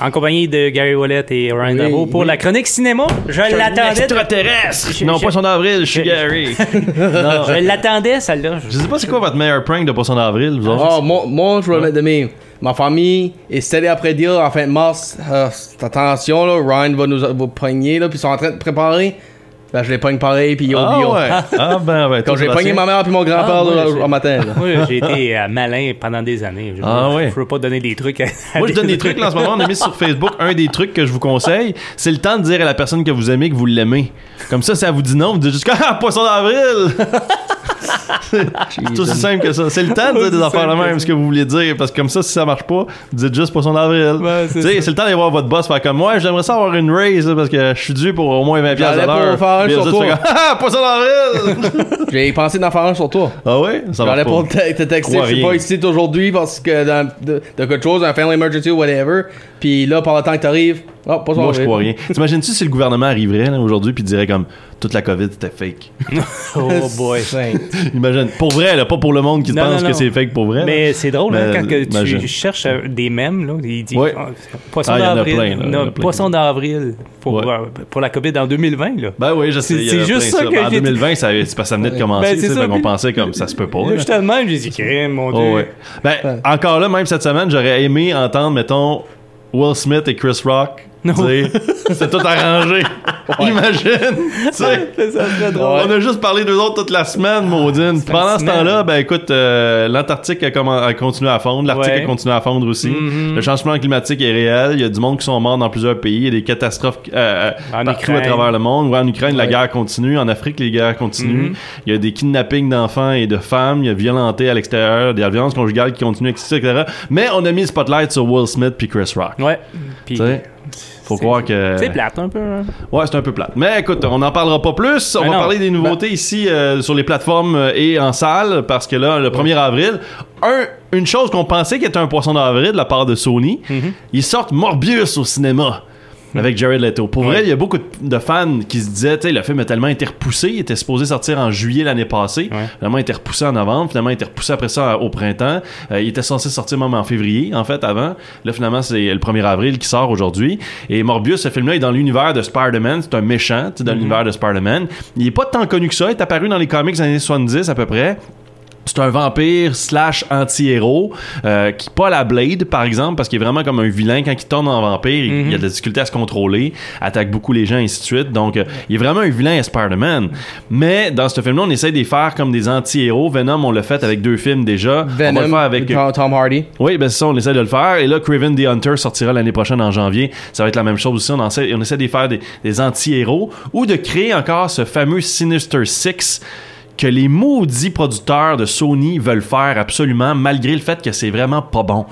en compagnie de Gary Wallet et Ryan Darboe pour la chronique cinéma. Je l'attendais. Extraterrestre! Je- Non, je- poisson d'avril, je suis je- Gary. Non, je l'attendais, celle-là. Je sais pas c'est quoi votre meilleur prank de poisson d'avril, vous autres? Oh, moi, moi, je vais le mettre de même. Ma famille est steady après dire en fin de mars. euh, attention, là, Ryan va nous va pogner, là, puis ils sont en train de préparer. Ben, je les pogne pareil, puis ils ont Ah oublié. ouais. Ah ben ouais. Quand j'ai pogné ma mère puis mon grand-père Ah, là, ouais, au matin. là. Oui, j'ai été euh, malin pendant des années. Je, Ah, je veux pas donner des trucs à, à Moi, je donne des trucs là en ce moment. On a mis sur Facebook un des trucs que je vous conseille. C'est le temps de dire à la personne que vous aimez que vous l'aimez. Comme ça, ça vous dit non, vous dites juste Ah, poisson d'avril! C'est aussi simple que ça. C'est le temps de dire des affaires de même, ce que vous vouliez dire. Parce que comme ça, si ça marche pas, vous dites juste poisson d'avril. Ouais, c'est le temps d'aller voir votre boss faire comme moi. J'aimerais ça avoir une raise là, parce que je suis dû pour au moins 20$ piastres à J'allais l'heure. pour faire un Puis sur toi. comme, Ah, poisson d'avril! J'ai pensé d'en faire un sur toi. ah ouais? Ça J'allais marche pour pas. te, te texter, je suis pas ici aujourd'hui parce que dans, de, de quelque chose, un family emergency ou whatever. Puis là, par le temps que t'arrives, oh, pas Moi, je crois rien. T'imagines-tu si le gouvernement arriverait aujourd'hui puis dirait comme toute la COVID c'était fake? Oh boy. Imagine. Pour vrai, là, pas pour le monde qui Non, pense non, que c'est fake pour vrai. Mais c'est drôle, hein, quand que tu cherches euh, des mèmes, là, il dit Ouais. ah, Poisson Ah, a d'avril. Poisson d'avril pour, Ouais. euh, pour la COVID en 2020. Là. Ben oui, je sais. C'est- juste plein, ça que Ben, En j'ai- 2020, ça, c'est parce ça venait de commencer. Ben, ça, puis- pensait comme ça se peut pas. Même, j'ai dit, mon Dieu. Oh, ouais. Ben, encore là, même cette semaine, j'aurais aimé entendre, mettons, Will Smith et Chris Rock. C'est tout arrangé. Imagine. Ça serait drôle. On a juste parlé d'eux autres toute la semaine, Maudine. Pendant ce temps-là, ben écoute, euh, l'Antarctique a, continué à fondre, l'Arctique Ouais. a continué à fondre aussi. Mhm. Le changement climatique est réel. Il y a du monde qui sont morts dans plusieurs pays. Il y a des catastrophes euh, En partout à travers le monde. Ouais, en Ukraine, la Ouais. guerre continue. En Afrique, les guerres continuent. Mhm. Il y a des kidnappings d'enfants et de femmes. Il y a violenté à l'extérieur, des violences conjugales qui continuent, etc. Mais on a mis le spotlight sur Will Smith puis Chris Rock. Ouais. Faut c'est- croire que... C'est plate un peu. hein. Ouais, c'est un peu plate. Mais écoute, on n'en parlera pas plus. On Ben va non. parler des nouveautés ici euh, sur les plateformes euh, et en salle parce que là, le 1er avril, un, une chose qu'on pensait qui était un poisson d'avril de la part de Sony, Mhm. ils sortent Morbius au cinéma. Avec Jared Leto. Pour vrai, il y a beaucoup de- fans qui se disaient, tu sais, le film a tellement été repoussé, il était supposé sortir en juillet l'année passée. Ouais. Finalement, il était repoussé en novembre. Finalement, il était repoussé après ça au printemps. Euh, il était censé sortir même en février, en fait, avant. Là, finalement, c'est le 1er avril qui sort aujourd'hui. Et Morbius, ce film-là, est dans l'univers de Spider-Man. C'est un méchant, tu dans l'univers de Spider-Man. Il est pas tant connu que ça. Il est apparu dans les comics des années 70 à peu près. C'est un vampire slash anti-héros euh, qui pas la Blade par exemple parce qu'il est vraiment comme un vilain quand il tourne en vampire il, il a de la difficulté à se contrôler attaque beaucoup les gens et ainsi de suite donc euh, il est vraiment un vilain à Spider-Man mais dans ce film là on essaie de les faire comme des anti-héros Venom on l'a fait avec deux films déjà on va le Venom, faire avec Tom, Hardy. oui, ben c'est ça, on essaie de le faire. Et là, Craven the Hunter sortira l'année prochaine en janvier. Ça va être la même chose aussi. On essaie, on essaie de faire des, des anti-héros ou de créer encore ce fameux Sinister Six que les maudits producteurs de Sony veulent faire absolument, malgré le fait que c'est vraiment pas bon.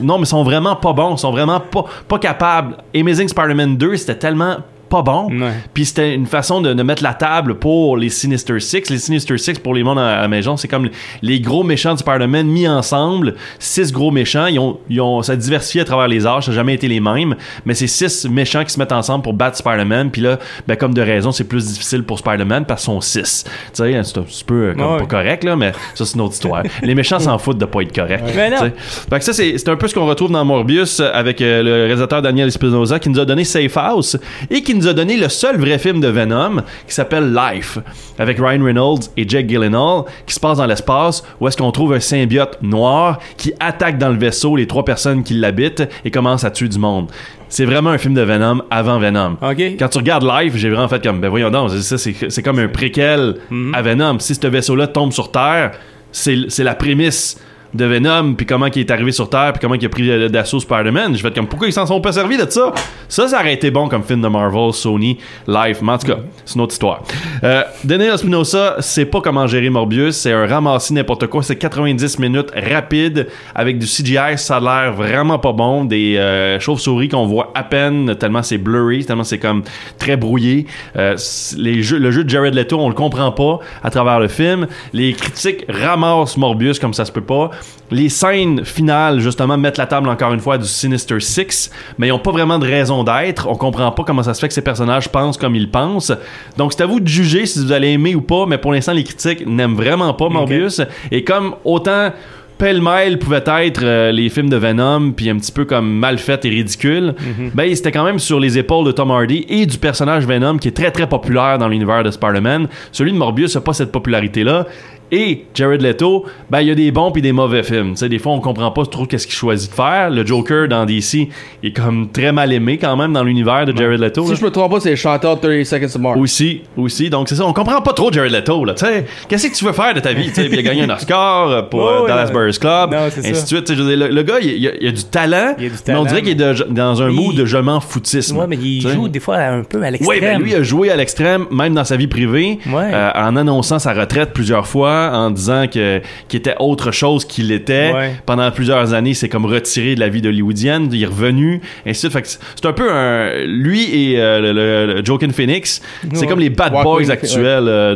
Non, mais ils sont vraiment pas bons, ils sont vraiment pas, pas capables. Amazing Spider-Man 2, c'était tellement pas bon. Ouais. Puis c'était une façon de, de mettre la table pour les Sinister Six. Les Sinister Six, pour les mondes à, à la maison, c'est comme les gros méchants de Spider-Man mis ensemble. Six gros méchants. Ils ont, ils ont, ça a diversifié à travers les âges. Ça n'a jamais été les mêmes. Mais c'est six méchants qui se mettent ensemble pour battre Spider-Man. Puis là, ben, comme de raison, c'est plus difficile pour Spider-Man parce qu'ils sont six. Tu sais, c'est un petit peu euh, comme Ouais. pas correct, là, mais ça, c'est une autre histoire. les méchants s'en foutent de pas être corrects. Mais non. Tu sais. Fait que ça, c'est c'est un peu ce qu'on retrouve dans Morbius avec euh, le réalisateur Daniel Espinosa qui nous a donné Safe House et qui nous a donné le seul vrai film de Venom qui s'appelle Life avec Ryan Reynolds et Jake Gyllenhaal qui se passe dans l'espace où est-ce qu'on trouve un symbiote noir qui attaque dans le vaisseau les trois personnes qui l'habitent et commence à tuer du monde. C'est vraiment un film de Venom avant Venom. OK. Quand tu regardes Life, j'ai vraiment fait comme, ben voyons donc, ça, c'est comme un préquel Mhm. à Venom. Si ce vaisseau-là tombe sur Terre, c'est c'est la prémisse de Venom, puis comment il est arrivé sur Terre, puis comment il a pris d'assaut Spider-Man. J'ai fait comme, pourquoi ils s'en sont pas servis de ça? Ça, ça aurait été bon comme film de Marvel, Sony, Life. Mais en tout cas, c'est une autre histoire. Euh, Daniel Espinosa, c'est pas comment gérer Morbius, c'est un ramassis n'importe quoi. C'est 90 minutes rapide avec du CGI, ça a l'air vraiment pas bon. Des euh, chauves-souris qu'on voit à peine, tellement c'est blurry, tellement c'est comme très brouillé. Euh, le jeu de Jared Leto, on le comprend pas à travers le film. Les critiques ramassent Morbius comme ça se peut pas. Les scènes finales, justement, mettent la table encore une fois du Sinister Six, mais ils ont pas vraiment de raison d'être. On comprend pas comment ça se fait que ces personnages pensent comme ils pensent. Donc c'est à vous de juger si vous allez aimer ou pas, mais pour l'instant, les critiques n'aiment vraiment pas Morbius. Et comme autant pêle-mêle pouvaient être euh, les films de Venom, puis un petit peu comme mal fait et ridicule, Mhm. ben c'était quand même sur les épaules de Tom Hardy et du personnage Venom qui est très très populaire dans l'univers de Spider-Man. Celui de Morbius n'a pas cette popularité-là. Et Jared Leto, ben il y a des bons puis des mauvais films. Tu sais, des fois on comprend pas trop qu'est-ce qu'il choisit de faire. Le Joker dans DC est comme très mal aimé quand même dans l'univers de Jared Leto. Si là. je me trompe pas, c'est le chanteur 30 Seconds to Mars. Aussi, aussi. Donc, c'est ça. On comprend pas trop Jared Leto, là. Tu sais, qu'est-ce que tu veux faire de ta vie? Tu sais, puis il a gagné un Oscar pour euh, Dallas ouais. Buyers Club. Non, c'est ainsi ça. de suite. Tu sais, je veux dire, le, le gars, il, il a, il a du talent. Il a du Mais on talent, dirait qu'il est de- dans un mood de je m'en foutisme. Ouais, mais il joue des fois un peu à l'extrême. Oui, ben lui a joué à l'extrême, même dans sa vie privée, Ouais. euh, en annonçant sa retraite plusieurs fois, en disant que qu'il était autre chose qu'il était. Ouais. Pendant plusieurs années, c'est comme retiré de la vie hollywoodienne, il est revenu, ainsi de suite. C'est un peu un lui et euh, le, le- le Joaquin Phoenix, c'est Ouais. comme les bad boys actuels euh,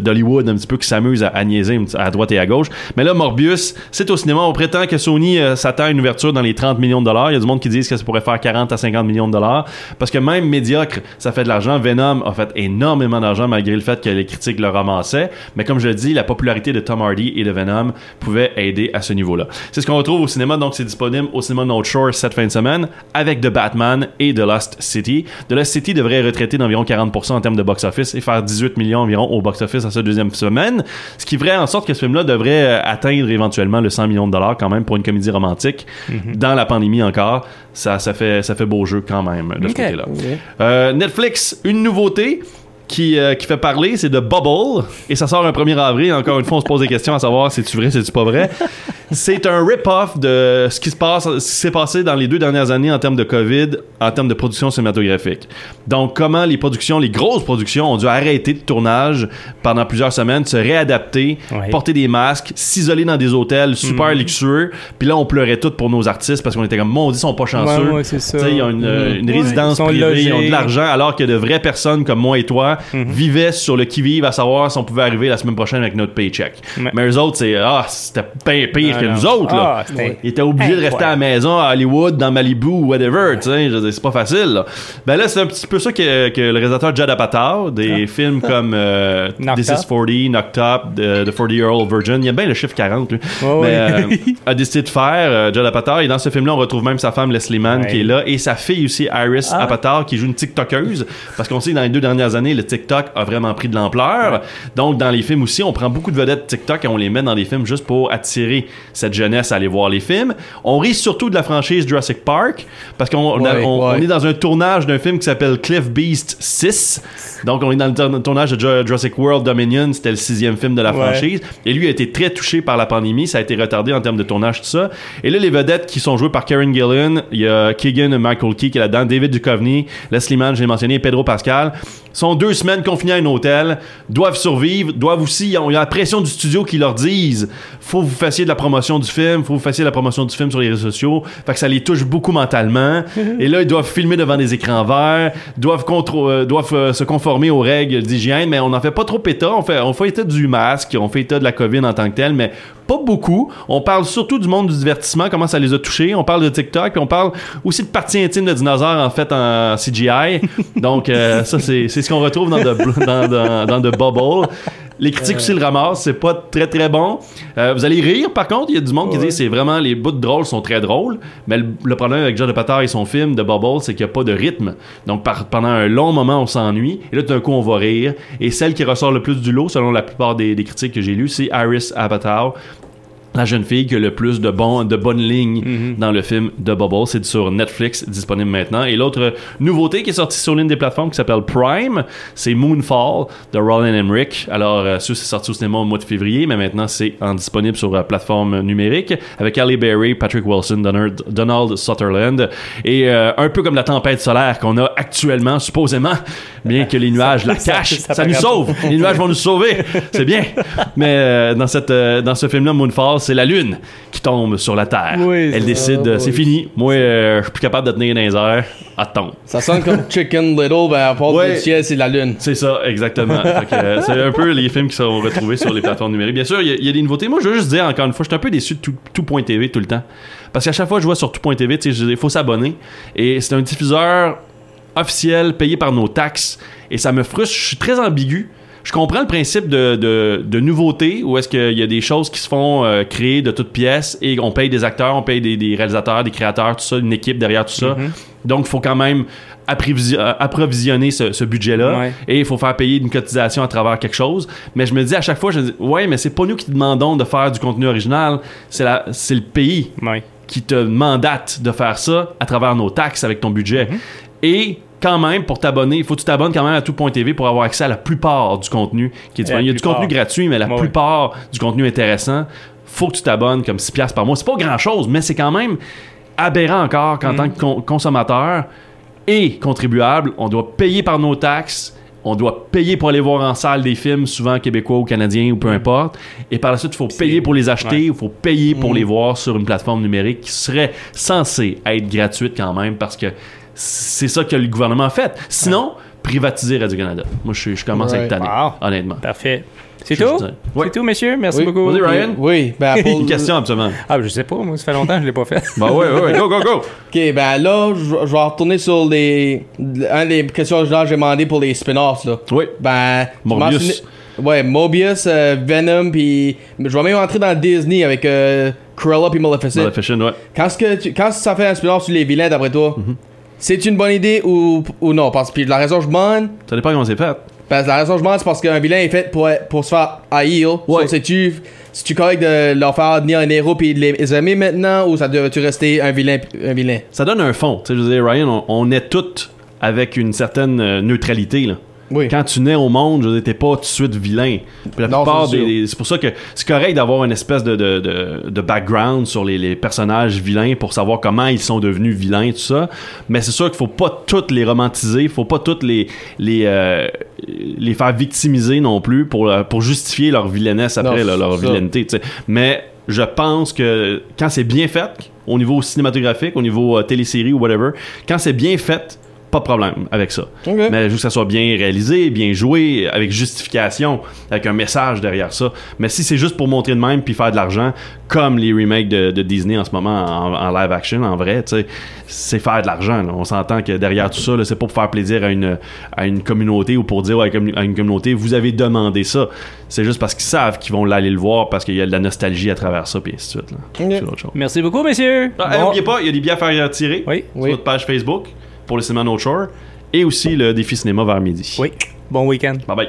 d'Hollywood, un petit peu qui s'amusent à, à niaiser à droite et à gauche. Mais là, Morbius, c'est au cinéma. On prétend que Sony euh, s'attend à une ouverture dans les 30 millions de dollars. Il y a du monde qui disent que ça pourrait faire 40 à 50 millions de dollars. Parce que même médiocre, ça fait de l'argent. Venom a fait énormément d'argent malgré le fait que les critiques le ramassaient. Mais comme je le dis, la popularité de Tom Hardy et de Venom pouvait aider à ce niveau-là. C'est ce qu'on retrouve au cinéma. Donc, c'est disponible au cinéma North Shore cette fin de semaine avec The Batman et The Lost City. The Lost City devrait retraiter d'environ 40% en termes de box-office et faire 18 millions environ au box-office à sa deuxième semaine. Ce qui ferait en sorte que ce film-là devrait euh, atteindre éventuellement le 100 millions de dollars quand même pour une comédie romantique. Dans la pandémie encore, ça, ça, fait, ça fait beau jeu quand même de ce côté-là. Euh, Netflix, une nouveauté qui, euh, qui fait parler, c'est de Bubble. Et ça sort un 1er avril. Encore une fois, on se pose des questions à savoir si c'est vrai, si c'est pas vrai? C'est un rip-off de ce qui se passe, ce qui s'est passé dans les deux dernières années en termes de COVID, en termes de production cinématographique. Donc, comment les productions, les grosses productions, ont dû arrêter de tournage pendant plusieurs semaines, se réadapter, Ouais. porter des masques, s'isoler dans des hôtels super luxueux. Puis là, on pleurait tous pour nos artistes parce qu'on était comme, mon Dieu, ils sont pas chanceux. Ouais, ouais, c'est ça. Ils ont une, une Ouais, résidence ils privée, ils ont de l'argent, alors que de vraies personnes comme moi et toi Mhm. vivaient sur le qui-vive à savoir si on pouvait arriver la semaine prochaine avec notre paycheck. Mais eux autres, c'est ah, c'était pire Ah, que nous autres. Là. Ah, Ils étaient obligés de rester à la maison à Hollywood, dans Malibu ou whatever. tu sais, je C'est pas facile. Là. Ben là, c'est un petit peu ça que, que le réalisateur Judd Apatow, des films comme euh, This is Up. 40, Knocked Up, The, The 40 Year Old Virgin, il y a bien le chiffre 40. lui. Ouais, Mais, ouais. euh, a décidé de faire, euh, Judd Apatow. Et dans ce film-là, on retrouve même sa femme Leslie Mann Ouais. qui est là et sa fille aussi, Iris Ah. Apatow, qui joue une TikTokeuse. Parce qu'on sait que dans les deux dernières années, le TikTok a vraiment pris de l'ampleur. Donc, dans les films aussi, on prend beaucoup de vedettes TikTok et on les met dans les films juste pour attirer cette jeunesse à aller voir les films. On rit surtout de la franchise Jurassic Park parce qu'on on a- Ouais, on- ouais. on est dans un tournage d'un film qui s'appelle Cliff Beast 6. Donc, on est dans le tour- tournage de Ju- Jurassic World Dominion. C'était le sixième film de la Ouais. franchise. Et lui a été très touché par la pandémie. Ça a été retardé en termes de tournage, tout ça. Et là, les vedettes qui sont jouées par Karen Gillan, il y a Keegan Michael Key qui est là-dedans, David Duchovny, Leslie Mann, j'ai mentionné, et Pedro Pascal, sont deux semaines confinés à un hôtel, doivent survivre, doivent aussi, ils ont- il y a la pression du studio qui leur disent faut que vous fassiez de la promotion du film, faut que vous fassiez la promotion du film sur les réseaux sociaux. Fait que ça les touche beaucoup mentalement. et là, ils doivent filmer devant des écrans verts, doivent, euh, doivent euh, se conformer aux règles d'hygiène, mais on n'en fait pas trop état. On fait, on fait état du masque, on fait état de la COVID en tant que tel, mais pas beaucoup. On parle surtout du monde du divertissement, comment ça les a touchés. On parle de TikTok, puis on parle aussi de parties intimes de dinosaures en fait en CGI. Donc euh, ça c'est ce qu'on retrouve dans The, dans, dans The Bubble. Les critiques aussi le ramassent, c'est pas très très bon. Euh, vous allez rire par contre, il y a du monde qui dit c'est vraiment les bouts de drôles sont très drôles, mais le, le problème avec John Apatow et son film The Bubble, c'est qu'il n'y a pas de rythme. Donc par- pendant un long moment on s'ennuie et là tout d'un coup on va rire et celle qui ressort le plus du lot selon la plupart des, des critiques que j'ai lues, c'est Iris Apatow la jeune fille qui a le plus de, bon, de bonnes lignes Mhm. dans le film de Bubble. C'est sur Netflix, disponible maintenant. Et l'autre euh, nouveauté qui est sortie sur l'une des plateformes qui s'appelle Prime, c'est Moonfall de Roland Emmerich. Alors, euh, c'est sorti au cinéma au mois de février, mais maintenant, c'est en disponible sur la plateforme numérique avec Halle Berry, Patrick Wilson, Donald, Donald Sutherland. Et euh, un peu comme la tempête solaire qu'on a actuellement, supposément, bien que les nuages la cachent. ça Ça, nous sauve. Les nuages vont nous sauver. C'est bien. Mais euh, dans, cette, euh, dans ce film-là, Moonfall, c'est la lune qui tombe sur la Terre. Oui, Elle décide, euh, oui. c'est fini. Moi, euh, je suis plus capable de tenir dans les. Elle tombe. Ça sonne comme Chicken Little, ben à part Ouais. du ciel, c'est la lune. C'est ça, exactement. Euh, c'est un peu les films qui sont retrouvés sur les plateformes numériques. Bien sûr, il y, a- il y a des nouveautés. Moi, je veux juste dire, encore une fois, je suis un peu déçu de tout, tout.tv tout le temps. Parce qu'à chaque fois que je vois sur tout.tv, il faut s'abonner. Et c'est un diffuseur officiel, payé par nos taxes. Et ça me frustre. Je suis très ambigu. Je comprends le principe de, de, de nouveauté, où est-ce qu'il y a des choses qui se font euh, créer de toutes pièces et on paye des acteurs, on paye des, des réalisateurs, des créateurs, tout ça, une équipe derrière tout ça. Donc, il faut quand même approvisionner ce, ce budget-là Ouais. et il faut faire payer une cotisation à travers quelque chose. Mais je me dis à chaque fois, je me dis, ouais, mais c'est pas nous qui te demandons de faire du contenu original, c'est le pays Ouais. qui te mandate de faire ça à travers nos taxes avec ton budget. Mhm. Et quand même, pour t'abonner, il faut que tu t'abonnes quand même à tout.tv pour avoir accès à la plupart du contenu qui est disponible. Il y a du plupart. contenu gratuit, mais la Ouais, plupart du contenu intéressant, faut que tu t'abonnes comme 6 piastres par mois. C'est pas grand-chose, mais c'est quand même aberrant encore qu'en Mhm. tant que con- consommateur et contribuable, on doit payer par nos taxes, on doit payer pour aller voir en salle des films, souvent québécois ou canadiens ou peu importe, et par la suite, il faut payer pour les acheter, ouais. il faut payer pour les voir sur une plateforme numérique qui serait censée être gratuite quand même parce que c'est ça que le gouvernement a fait. Sinon, privatiser Radio-Canada. Moi, je, je commence à être tanné, Wow. honnêtement. Parfait. C'est tout? Ouais. C'est tout, messieurs? Merci Oui. beaucoup. Vas-y, Ryan. Oui, ben pour... Une question, absolument. Ah, ben, je sais pas, moi, ça fait longtemps que je l'ai pas fait. Bah ouais, ouais, ouais, go, go, go! Ok, ben là, je vais retourner sur les... Un des questions que j'ai demandé pour les spin-offs, là. Oui. Ben... Morbius. Ouais, Mobius, euh, Venom, puis... Je vais même entrer dans Disney avec euh, Cruella puis Maleficent. Maleficent, ouais. Quand, que tu- quand ça fait un spin-off sur les vilains, d'après toi, Mhm. C'est une bonne idée ou, ou non? Parce que la raison que je demande... Ça dépend comment c'est fait. Parce que la raison que je demande, c'est parce qu'un vilain est fait pour, pour se faire haïr. Ouais. So, sais-tu si tu correct de leur faire devenir un héros puis de les aimer maintenant ou ça doit-tu rester un vilain, un vilain? Ça donne un fond. Tu sais, je veux dire, Ryan, on, on est tous avec une certaine euh, neutralité, là. Oui. Quand tu nais au monde, je veux dire, t'es pas tout de suite vilain. Puis la Non, plupart c'est des, sûr. des- c'est pour ça que c'est correct d'avoir une espèce de, de, de, de background sur les, les personnages vilains pour savoir comment ils sont devenus vilains et tout ça. Mais c'est sûr qu'il faut pas toutes les romantiser, faut pas toutes les les euh, les faire victimiser non plus pour euh, pour justifier leur vilainesse après Non, là, leur ça. Mais je pense que quand c'est bien fait, au niveau cinématographique, au niveau euh, télésérie ou whatever, quand c'est bien fait, pas de problème avec ça. Ok. Mais juste que ça soit bien réalisé, bien joué, avec justification, avec un message derrière ça. Mais si c'est juste pour montrer de même puis faire de l'argent, comme les remakes de, de Disney en ce moment en, en live action, en vrai, tu sais, c'est faire de l'argent. On s'entend que derrière tout ça, c'est pas pour faire plaisir à une, à une communauté ou pour dire à une, à une communauté, vous avez demandé ça. C'est juste parce qu'ils savent qu'ils vont aller le voir parce qu'il y a de la nostalgie à travers ça, puis ainsi de suite. là. Chose. Merci beaucoup, messieurs. Ah, Bon- N'oubliez pas, il y a des billets à faire tirer Oui. sur Oui. notre page Facebook pour le cinéma No Shore et aussi le défi cinéma vers midi. Oui. Bon week-end. Bye bye.